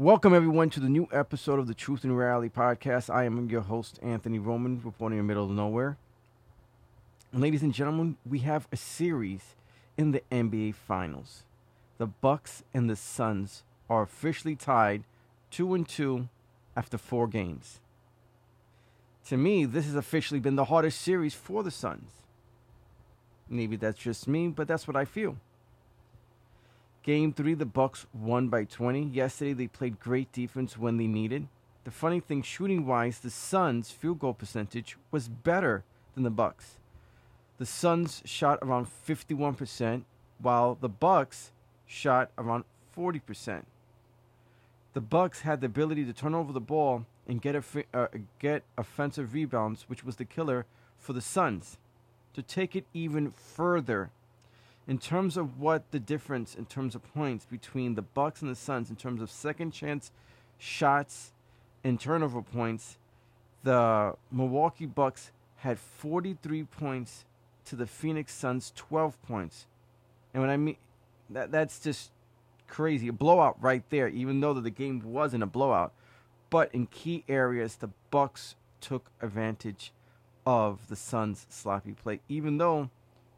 Welcome, everyone, to the new episode of the Truth and Reality podcast. I am your host, Anthony Roman, reporting in the middle of nowhere. And ladies and gentlemen, we have a series in the NBA Finals. The Bucks and the Suns are officially tied two and two after four games. To me, this has officially been the hardest series for the Suns. Maybe that's just me, but that's what I feel. Game three, the Bucks won by 20. Yesterday, they played great defense when they needed. The funny thing, shooting wise, the Suns' field goal percentage was better than the Bucks. The Suns shot around 51%, while the Bucks shot around 40%. The Bucks had the ability to turn over the ball and get uh, get offensive rebounds, which was the killer for the Suns. To take it even further, in terms of what the difference in terms of points between the Bucks and the Suns in terms of second chance shots and turnover points, the Milwaukee Bucks had 43 points to the Phoenix Suns 12 points. And when I mean that that's just crazy. A blowout right there even though the game wasn't a blowout. But in key areas the Bucks took advantage of the Suns sloppy play even though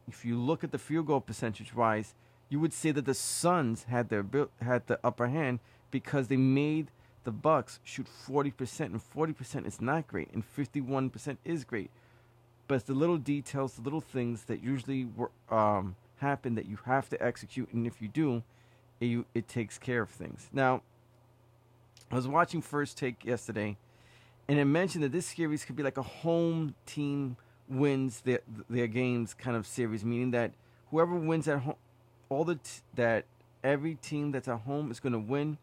if you look at the field goal percentage wise, you would say that the Suns had their had the upper hand because they made the Bucks shoot 40%, and 40% is not great, and 51% is great. But it's the little details, the little things that usually were, um, happen that you have to execute, and if you do, it, it takes care of things. Now, I was watching First Take yesterday, and it mentioned that this series could be like a home team wins their their games kind of series, meaning that whoever wins at home, all the t- that every team that's at home is going to win.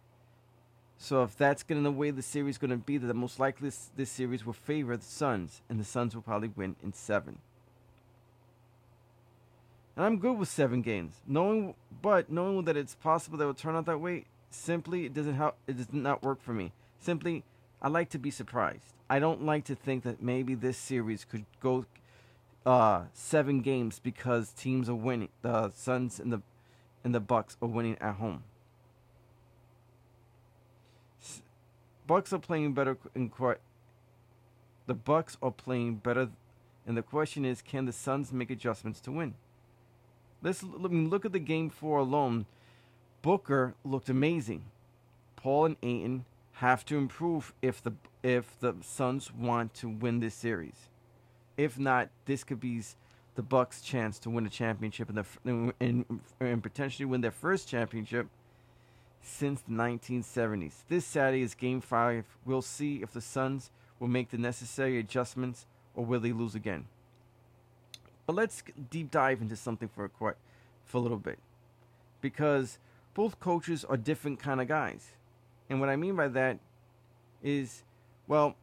So if that's going to the way the series going to be, that most likely this, this series will favor the Suns, and the Suns will probably win in seven. And I'm good with seven games, knowing but knowing that it's possible that it will turn out that way. Simply, it doesn't help. It does not work for me. Simply, I like to be surprised. I don't like to think that maybe this series could go uh, seven games because teams are winning. The Suns and the and the Bucks are winning at home. Bucks are playing better in court. The Bucks are playing better, and the question is, can the Suns make adjustments to win? Let's I mean, look at the game four alone. Booker looked amazing. Paul and Ayton have to improve if the if the Suns want to win this series. If not, this could be the Bucks' chance to win a championship and, potentially win their first championship since the 1970s. This Saturday is Game Five. We'll see if the Suns will make the necessary adjustments or will they lose again. But let's deep dive into something for a for a little bit, because both coaches are different kind of guys, and what I mean by that is, well,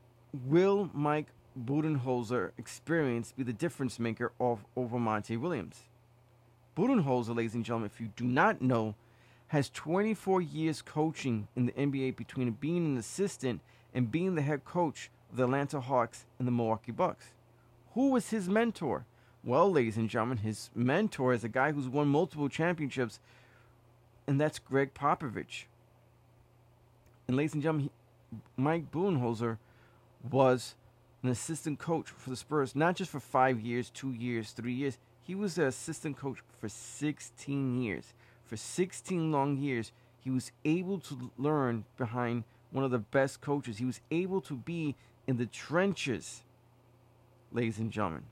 will Mike Budenholzer experience be the difference maker of over Monty Williams. Budenholzer, ladies and gentlemen, if you do not know, has 24 years coaching in the NBA between being an assistant and being the head coach of the Atlanta Hawks and the Milwaukee Bucks. Who was his mentor? Well, ladies and gentlemen, his mentor is a guy who's won multiple championships, and that's Gregg Popovich. And ladies and gentlemen, he, Mike Budenholzer was an assistant coach for the Spurs, not just for five years, two years, three years. He was the assistant coach for 16 years. For 16 long years, he was able to learn behind one of the best coaches. He was able to be in the trenches, ladies and gentlemen.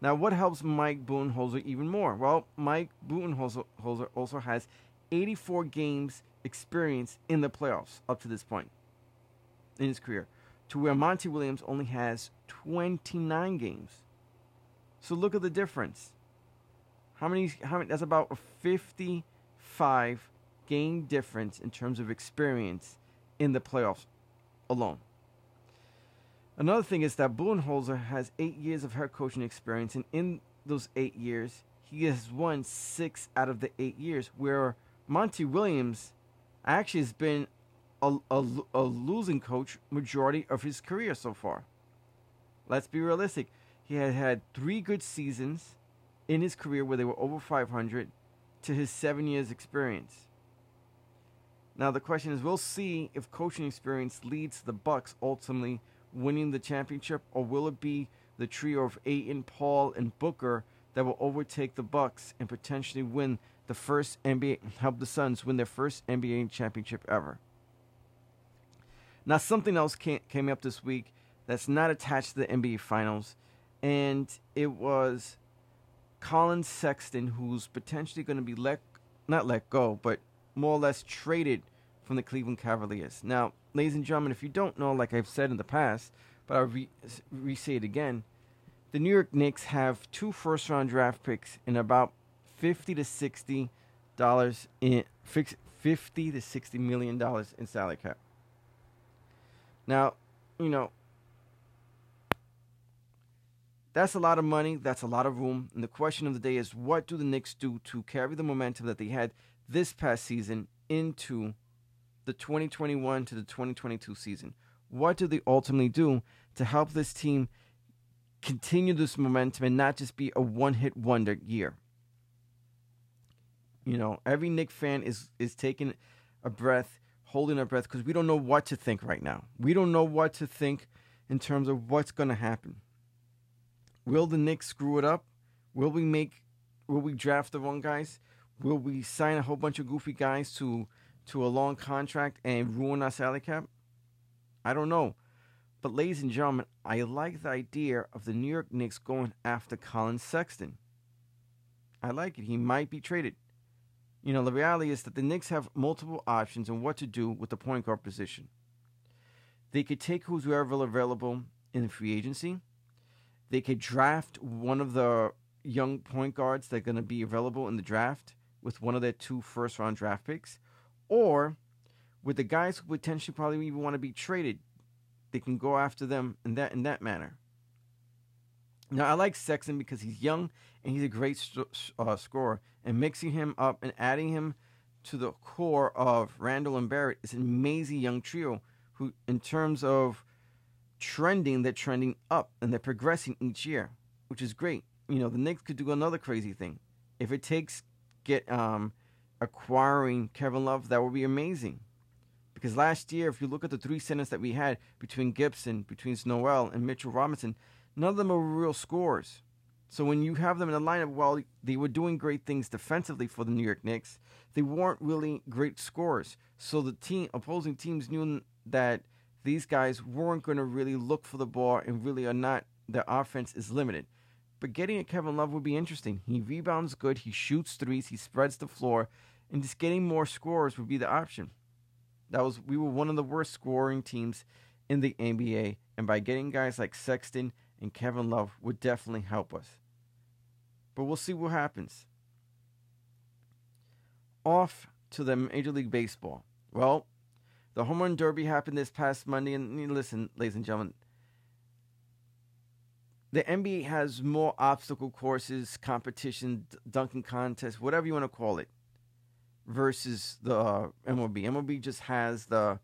Now, what helps Mike Budenholzer even more? Well, Mike Budenholzer also has 84 games experience in the playoffs up to this point in his career to where Monty Williams only has 29 games. So look at the difference. How many? How many? That's about a 55 game difference in terms of experience in the playoffs alone. Another thing is that Budenholzer has eight years of head coaching experience, and in those eight years, he has won six out of the eight years. Where Monty Williams actually has been a, a, a losing coach majority of his career so far. Let's be realistic. He had had three good seasons in his career where they were over 500 to his seven years experience. Now the question is, we'll see if coaching experience leads the Bucks ultimately winning the championship, or will it be the trio of Ayton, Paul, and Booker that will overtake the Bucks and potentially win the first NBA, help the Suns win their first NBA championship ever. Now, something else came, up this week that's not attached to the NBA Finals, and it was Collin Sexton, who's potentially going to be let, not let go, but more or less traded from the Cleveland Cavaliers. Now, ladies and gentlemen, if you don't know, like I've said in the past, but I'll re, say it again, the New York Knicks have two first round draft picks and about fifty to sixty dollars in fifty to sixty million dollars in salary cap. Now, you know, that's a lot of money. That's a lot of room. And the question of the day is, what do the Knicks do to carry the momentum that they had this past season into the 2021 to the 2022 season? What do they ultimately do to help this team continue this momentum and not just be a one hit wonder year. You know, every Knick fan is is taking a breath, holding our breath because we don't know what to think right now. We don't know what to think in terms of what's going to happen. Will the Knicks screw it up? Will we make will we draft the wrong guys? Will we sign a whole bunch of goofy guys to to a long contract and ruin our salary cap? I don't know. But, ladies and gentlemen, I like the idea of the New York Knicks going after Collin Sexton. I like it. He might be traded. You know, the reality is that the Knicks have multiple options on what to do with the point guard position. They could take whoever available in free agency. They could draft one of the young point guards that are going to be available in the draft with one of their two first round draft picks. Or with the guys who potentially probably even want to be traded, they can go after them in that in that manner. Now I like Sexton because he's young and he's a great st- uh, scorer, and mixing him up and adding him to the core of Randle and Barrett is an amazing young trio who, in terms of trending, they're trending up and they're progressing each year, which is great. You know, the Knicks could do another crazy thing. If it takes get um, acquiring Kevin Love, that would be amazing. Because last year, if you look at the three centers that we had between Gibson, between Noel, and Mitchell Robinson, none of them were real scores. So when you have them in a lineup, while they were doing great things defensively for the New York Knicks, they weren't really great scorers. So the team, opposing teams knew that these guys weren't going to really look for the ball and really are not. Their offense is limited. But getting a Kevin Love would be interesting. He rebounds good, he shoots threes, he spreads the floor, and just getting more scores would be the option. That was we were one of the worst scoring teams in the NBA, and by getting guys like Sexton and Kevin Love would definitely help us. But we'll see what happens. Off to the Major League Baseball. Well, the home run derby happened this past Monday, and listen, ladies and gentlemen, the NBA has more obstacle courses, competition, dunking contests, whatever you want to call it versus the uh, MLB. MLB just has the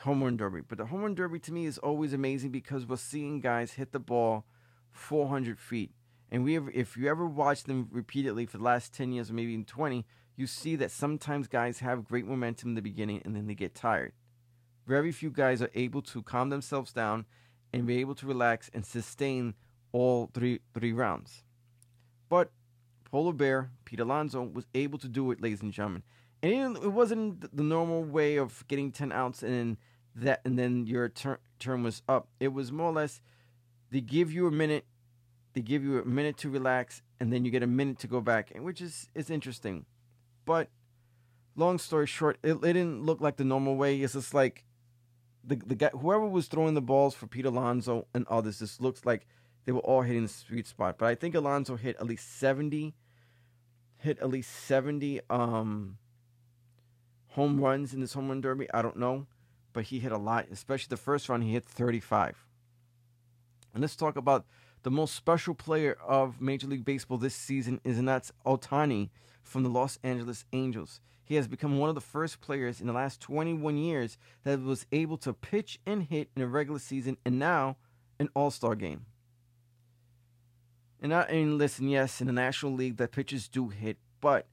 home run derby, but the home run derby to me is always amazing because we're seeing guys hit the ball 400 feet, and we have, if you ever watch them repeatedly for the last 10 years or maybe even 20, you see that sometimes guys have great momentum in the beginning and then they get tired. Very few guys are able to calm themselves down and be able to relax and sustain all three three rounds. But Polar Bear, Pete Alonso, was able to do it, ladies and gentlemen. And it wasn't the normal way of getting 10 outs and that and then your ter- term was up. It was more or less they give you a minute, they give you a minute to relax, and then you get a minute to go back, and which is is interesting. But long story short, it, it didn't look like the normal way. It's just like the the guy whoever was throwing the balls for Pete Alonso and others. This looks like they were all hitting the sweet spot. But I think Alonso hit at least 70, hit at least 70 um, home runs in this home run derby. I don't know, but he hit a lot, especially the first round, he hit 35. And let's talk about the most special player of Major League Baseball this season is and that's Ohtani from the Los Angeles Angels. He has become one of the first players in the last 21 years that was able to pitch and hit in a regular season and now an all-star game. And, I, and listen, yes, in the National League, the pitchers do hit, but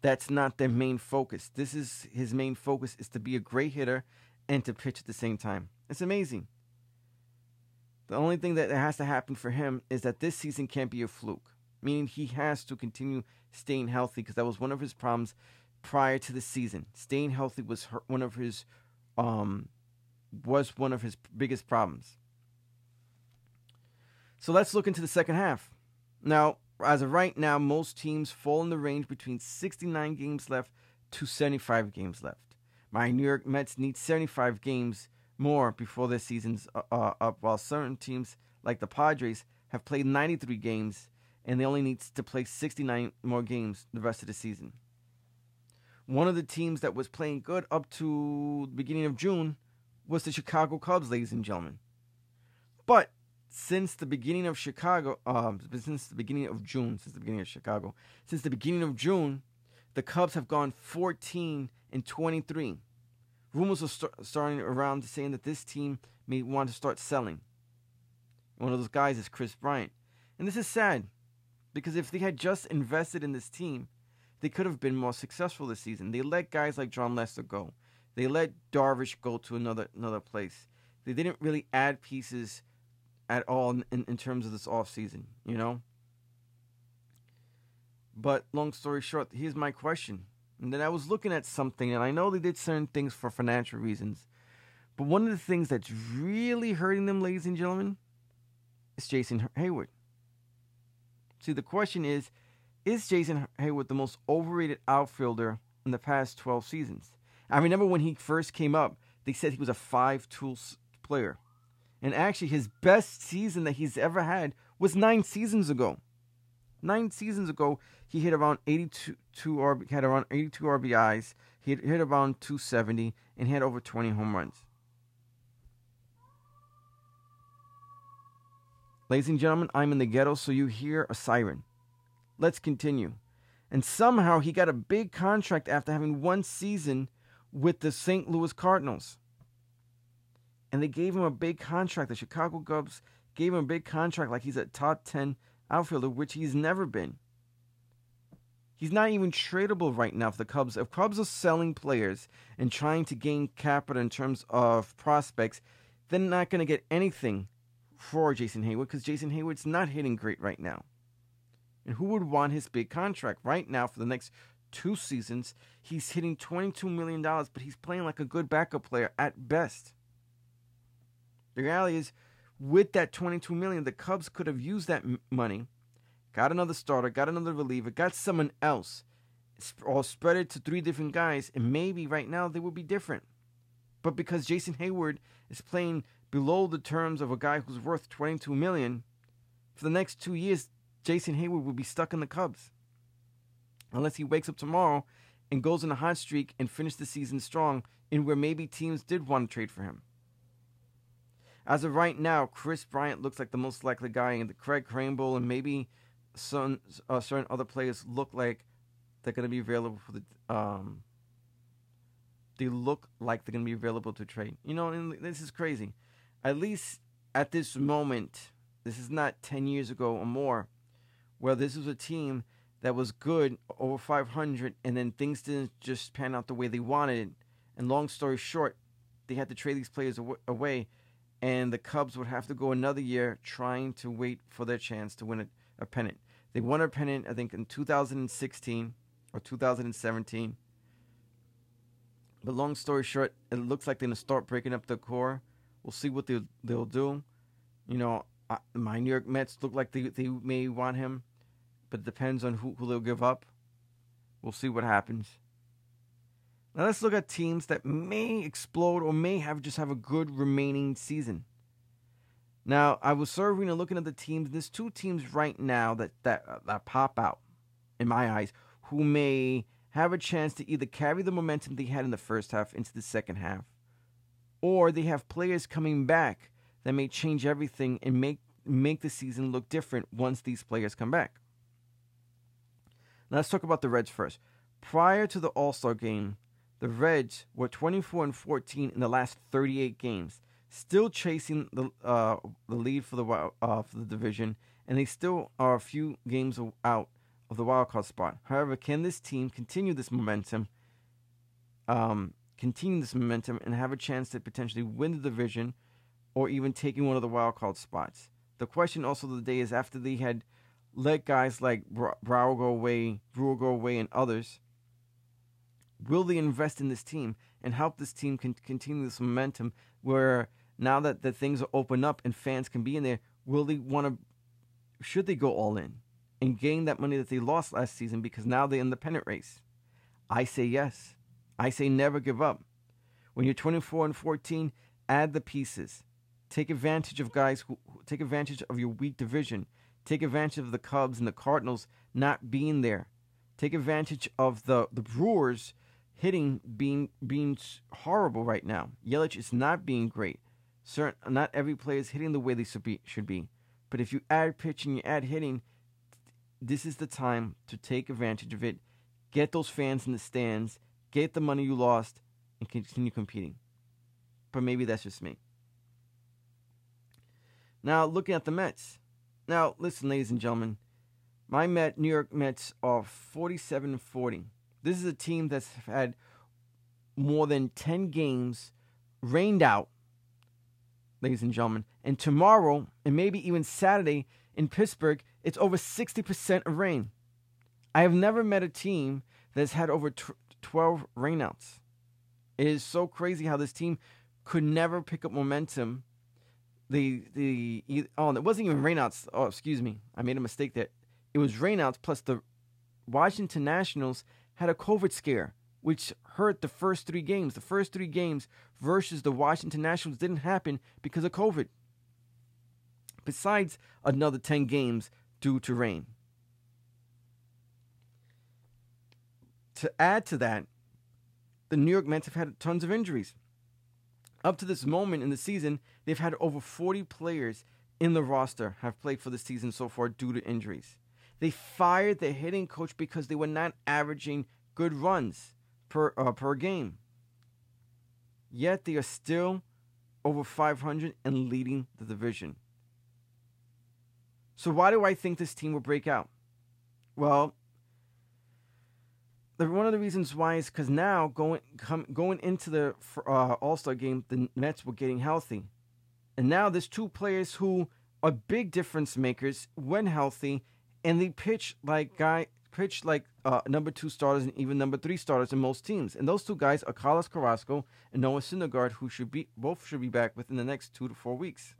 that's not their main focus. This is his main focus is to be a great hitter and to pitch at the same time. It's amazing. The only thing that has to happen for him is that this season can't be a fluke, meaning he has to continue staying healthy because that was one of his problems prior to the season. Staying healthy was one of his um was one of his biggest problems. So let's look into the second half. Now, as of right now, most teams fall in the range between 69 games left to 75 games left. My New York Mets need 75 games more before their season's uh, uh, up, while certain teams like the Padres have played 93 games and they only need to play 69 more games the rest of the season. One of the teams that was playing good up to the beginning of June was the Chicago Cubs, ladies and gentlemen. But since the beginning of Chicago, uh, since the beginning of June, since the beginning of Chicago, since the beginning of June, the Cubs have gone 14 and 23. Rumors are start, starting around saying that this team may want to start selling. One of those guys is Kris Bryant. And this is sad because if they had just invested in this team, they could have been more successful this season. They let guys like Jon Lester go. They let Darvish go to another another place. They didn't really add pieces at all in, in, in terms of this offseason, you know? But long story short, here's my question. And then I was looking at something, and I know they did certain things for financial reasons. But one of the things that's really hurting them, ladies and gentlemen, is Jason Heyward. See, the question is Is Jason Heyward the most overrated outfielder in the past 12 seasons? I remember when he first came up, they said he was a five tool player. And actually, his best season that he's ever had was nine seasons ago. Nine seasons ago, he hit around 82 RB, had around 82 RBIs. He hit around 270 and had over 20 home runs. Ladies and gentlemen, I'm in the ghetto, so you hear a siren. Let's continue. And somehow he got a big contract after having one season with the St. Louis Cardinals. And they gave him a big contract. The Chicago Cubs gave him a big contract like he's a top 10 outfielder, which he's never been. He's not even tradable right now for the Cubs. If Cubs are selling players and trying to gain capital in terms of prospects, they're not going to get anything for Jason Heyward because Jason Heyward's not hitting great right now. And who would want his big contract right now for the next two seasons? He's hitting $22 million, but he's playing like a good backup player at best. The reality is, with that 22 million, the Cubs could have used that money, got another starter, got another reliever, got someone else, or spread it to three different guys, and maybe right now they would be different. But because Jason Heyward is playing below the terms of a guy who's worth 22 million, for the next two years, Jason Heyward will be stuck in the Cubs. Unless he wakes up tomorrow and goes on a hot streak and finish the season strong, in where maybe teams did want to trade for him. As of right now, Kris Bryant looks like the most likely guy, and the Craig Kimbrel and maybe some uh, certain other players look like they're going to be available for the. Um, they look like they're going to be available to trade. You know, and this is crazy. At least at this moment, this is not 10 years ago or more, where this was a team that was good over 500 and then things didn't just pan out the way they wanted. And long story short, they had to trade these players away and the Cubs would have to go another year trying to wait for their chance to win a, a pennant. They won a pennant, I think, in 2016 or 2017. But long story short, it looks like they're gonna start breaking up the core. We'll see what they'll they'll do. You know, my New York Mets look like they they may want him, but it depends on who, who they'll give up. We'll see what happens. Now let's look at teams that may explode or may have just have a good remaining season. Now I was serving and looking at the teams. And there's two teams right now that that uh, that pop out in my eyes who may have a chance to either carry the momentum they had in the first half into the second half, or they have players coming back that may change everything and make make the season look different once these players come back. Now let's talk about the Reds first. Prior to the All Star game, the Reds were 24 and 14 in the last 38 games, still chasing the uh, the lead for the uh, for the division, and they still are a few games out of the wild card spot. However, can this team continue this momentum? Um, continue this momentum and have a chance to potentially win the division or even taking one of the wild card spots. The question also of the day is after they had let guys like Brower go away, Brewer go away, and others, will they invest in this team and help this team con- continue this momentum where now that the things are open up and fans can be in there, will they want to, should they go all in and gain that money that they lost last season because now they're in the pennant race? I say yes. I say never give up. When you're 24 and 14, add the pieces. Take advantage of guys who take advantage of your weak division. Take advantage of the Cubs and the Cardinals not being there. Take advantage of the, the Brewers hitting being being horrible right now. Yelich is not being great. Certain, not every player is hitting the way they should be, should be. But if you add pitching, you add hitting, this is the time to take advantage of it. Get those fans in the stands. Get the money you lost and continue competing. But maybe that's just me. Now, looking at the Mets. Now, listen, ladies and gentlemen. My Met, New York Mets are 47 40. This is a team that's had more than 10 games rained out, ladies and gentlemen. And tomorrow, and maybe even Saturday in Pittsburgh, it's over 60% of rain. I have never met a team that's had over 12 rainouts. It is so crazy how this team could never pick up momentum. The the oh, it wasn't even rainouts. Oh, excuse me, I made a mistake there. It was rainouts plus the Washington Nationals had a COVID scare, which hurt the first three games. The first three games versus the Washington Nationals didn't happen because of COVID. Besides another 10 games due to rain. To add to that, the New York Mets have had tons of injuries. Up to this moment in the season, they've had over 40 players in the roster have played for the season so far due to injuries. They fired the hitting coach because they were not averaging good runs per uh, per game. Yet they are still over 500 and leading the division. So why do I think this team will break out? Well, one of the reasons why is because now going come, going into the uh, All Star game, the Mets were getting healthy, and now there's two players who are big difference makers when healthy, and they pitch like guy pitch like uh, number two starters and even number three starters in most teams. And those two guys are Carlos Carrasco and Noah Syndergaard, who should be both should be back within the next two to four weeks.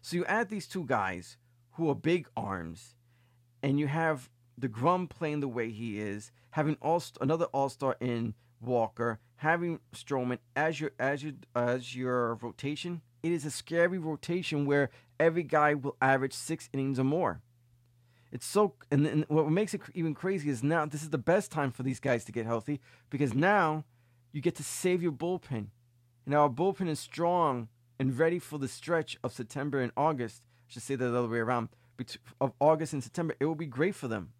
So you add these two guys who are big arms, and you have deGrom playing the way he is, having all another All Star in Walker, having Stroman as your as your as your rotation. It is a scary rotation where every guy will average six innings or more. It's so, and, and what makes it even crazy is now this is the best time for these guys to get healthy because now you get to save your bullpen. And our bullpen is strong and ready for the stretch of September and August. I should say that the other way around. Of August and September, it will be great for them.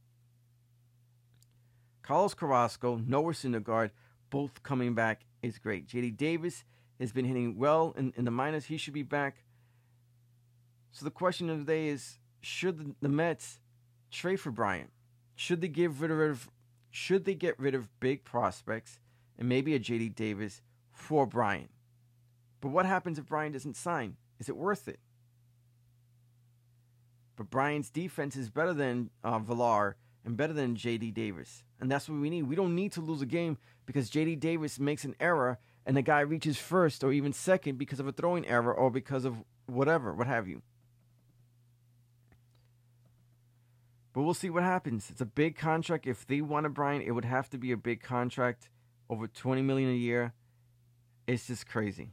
Carlos Carrasco, Noah Syndergaard, both coming back is great. JD Davis has been hitting well in, in the minors. He should be back. So the question of the day is should the, Mets trade for Bryant? Should they get rid of should they get rid of big prospects and maybe a JD Davis for Bryant? But what happens if Bryant doesn't sign? Is it worth it? But Bryant's defense is better than uh, Villar and better than JD Davis. And that's what we need. We don't need to lose a game because JD Davis makes an error and the guy reaches first or even second because of a throwing error or because of whatever, what have you. But we'll see what happens. It's a big contract. If they want to Bryant, it would have to be a big contract, over 20 million a year. It's just crazy.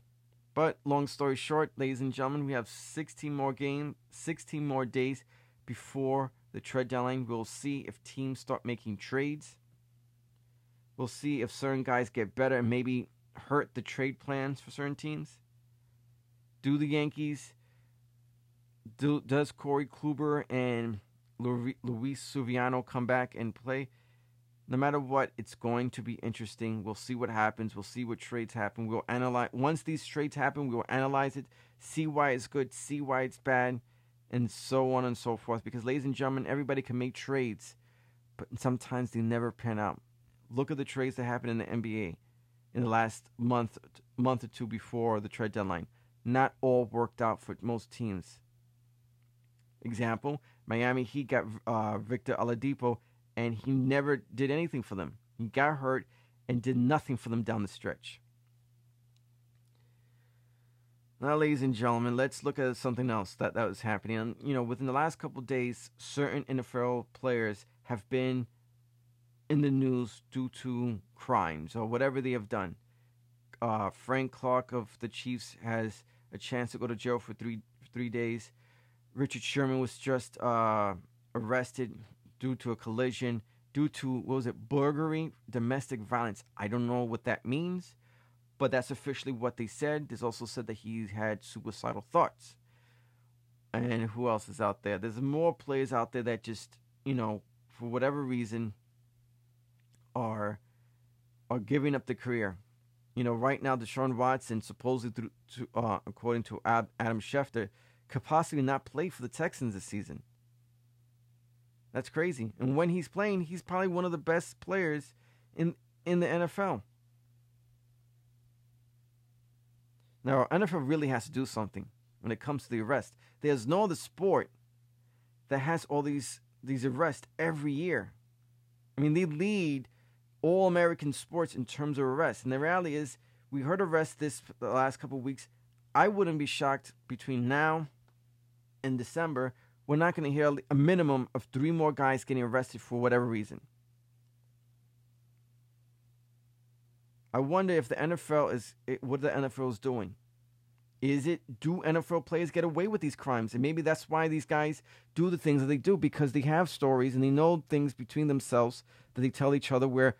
But long story short, ladies and gentlemen, we have 16 more games, 16 more days before the trade deadline. We'll see if teams start making trades. We'll see if certain guys get better and maybe hurt the trade plans for certain teams. Do the Yankees? Do, does Corey Kluber and Luis Severino come back and play? No matter what, it's going to be interesting. We'll see what happens. We'll see what trades happen. We'll analyze once these trades happen. We will analyze it, see why it's good, see why it's bad, and so on and so forth. Because, ladies and gentlemen, everybody can make trades, but sometimes they never pan out. Look at the trades that happened in the NBA in the last month, month or two before the trade deadline. Not all worked out for most teams. Example: Miami Heat got uh, Victor Oladipo, and he never did anything for them. He got hurt and did nothing for them down the stretch. Now, ladies and gentlemen, let's look at something else that, that was happening. And, you know, within the last couple days, certain NFL players have been in the news due to crimes or whatever they have done. Uh, Frank Clark of the Chiefs has a chance to go to jail for three three days. Richard Sherman was just uh, arrested due to a collision, due to what was it, burglary, domestic violence. I don't know what that means, but that's officially what they said. There's also said that he had suicidal thoughts. And who else is out there? There's more players out there that just, you know, for whatever reason, are are giving up the career. You know, right now, Deshaun Watson, supposedly through, to, uh, according to Ab- Adam Schefter, could possibly not play for the Texans this season. That's crazy. And when he's playing, he's probably one of the best players in in the NFL. Now, NFL really has to do something when it comes to the arrest. There's no other sport that has all these these arrests every year. I mean, they lead all American sports in terms of arrests. And the reality is, we heard arrests this the last couple of weeks. I wouldn't be shocked between now and December. We're not going to hear a minimum of three more guys getting arrested for whatever reason. I wonder if the NFL is eh, what the NFL is doing. Is it do NFL players get away with these crimes? And maybe that's why these guys do the things that they do because they have stories and they know things between themselves that they tell each other where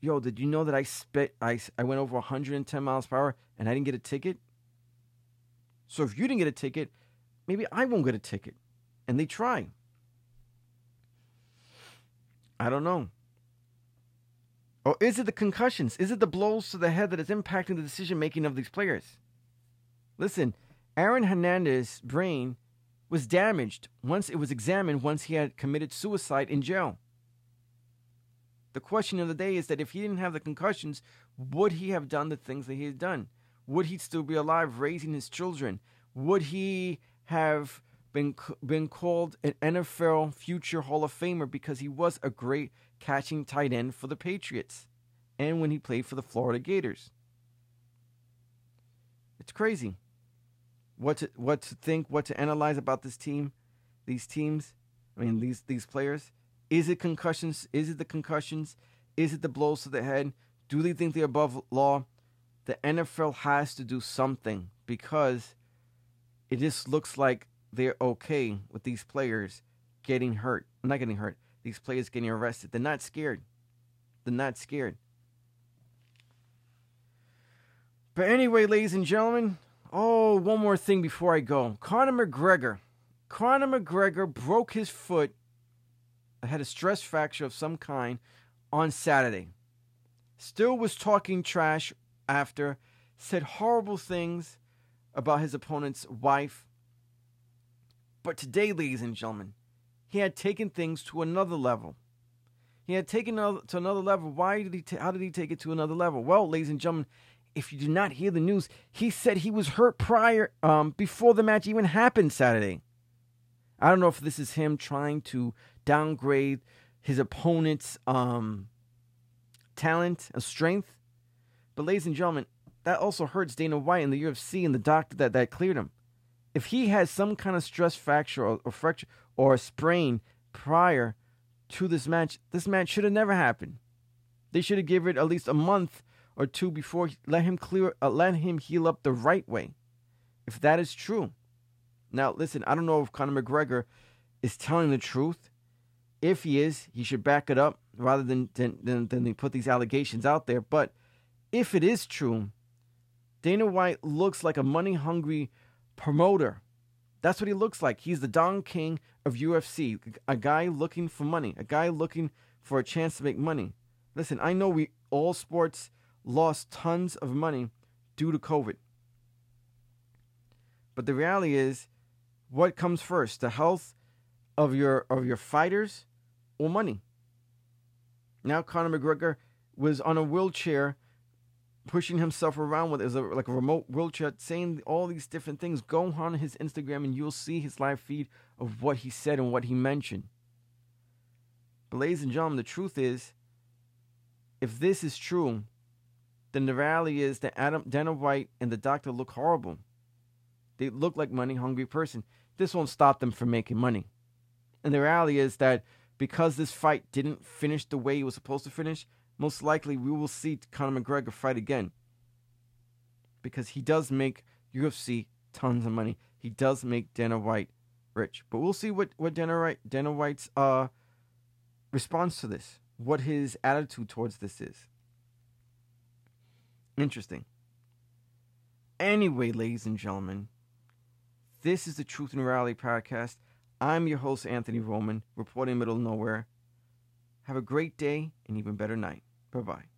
yo, did you know that I spit I I went over 110 miles per hour and I didn't get a ticket? So if you didn't get a ticket, maybe I won't get a ticket. And they try. I don't know. Or is it the concussions? Is it the blows to the head that is impacting the decision making of these players? Listen, Aaron Hernandez's brain was damaged once it was examined once he had committed suicide in jail. The question of the day is that if he didn't have the concussions, would he have done the things that he had done? Would he still be alive raising his children? Would he have been been called an NFL future Hall of Famer because he was a great catching tight end for the Patriots and when he played for the Florida Gators? It's crazy. What to what to think, what to analyze about this team, these teams, I mean these these players. Is it concussions? Is it the concussions? Is it the blows to the head? Do they think they're above law? The NFL has to do something because it just looks like they're okay with these players getting hurt. Not getting hurt. These players getting arrested. They're not scared. They're not scared. But anyway, ladies and gentlemen, oh, one more thing before I go. Conor McGregor. Conor McGregor broke his foot, had a stress fracture of some kind on Saturday. Still was talking trash after, said horrible things about his opponent's wife. But today, ladies and gentlemen, he had taken things to another level. He had taken it to another level. Why did he? How did he take it to another level? Well, ladies and gentlemen, if you did not hear the news, he said he was hurt prior, um, before the match even happened Saturday. I don't know if this is him trying to downgrade his opponent's um, talent and strength, but ladies and gentlemen, that also hurts Dana White and the UFC and the doctor that, that cleared him. If he has some kind of stress fracture or, or fracture or a sprain prior to this match, this match should have never happened. They should have given it at least a month or two before let him clear uh, let him heal up the right way. If that is true. Now listen, I don't know if Conor McGregor is telling the truth. If he is, he should back it up rather than than, than, than they put these allegations out there. But if it is true, Dana White looks like a money hungry promoter. That's what he looks like. He's the Don King of UFC, a guy looking for money, a guy looking for a chance to make money. Listen, I know we all sports lost tons of money due to COVID. But the reality is, What comes first, the health of your of your fighters or money? Now Conor McGregor was on a wheelchair, pushing himself around with as a, like a remote wheelchair, saying all these different things. Go on his Instagram and you'll see his live feed of what he said and what he mentioned. But ladies and gentlemen, the truth is, if this is true, then the reality is that Adam Dana White and the doctor look horrible. They look like money hungry person. This won't stop them from making money. And the reality is that because this fight didn't finish the way it was supposed to finish, most likely we will see Conor McGregor fight again. Because he does make UFC tons of money. He does make Dana White rich. But we'll see what, what Dana, White, Dana White's uh, response to this, what his attitude towards this is. Interesting. Anyway, ladies and gentlemen, this is the Truth and Reality podcast. I'm your host, Anthony Roman, reporting middle of nowhere. Have a great day and even better night. Bye bye.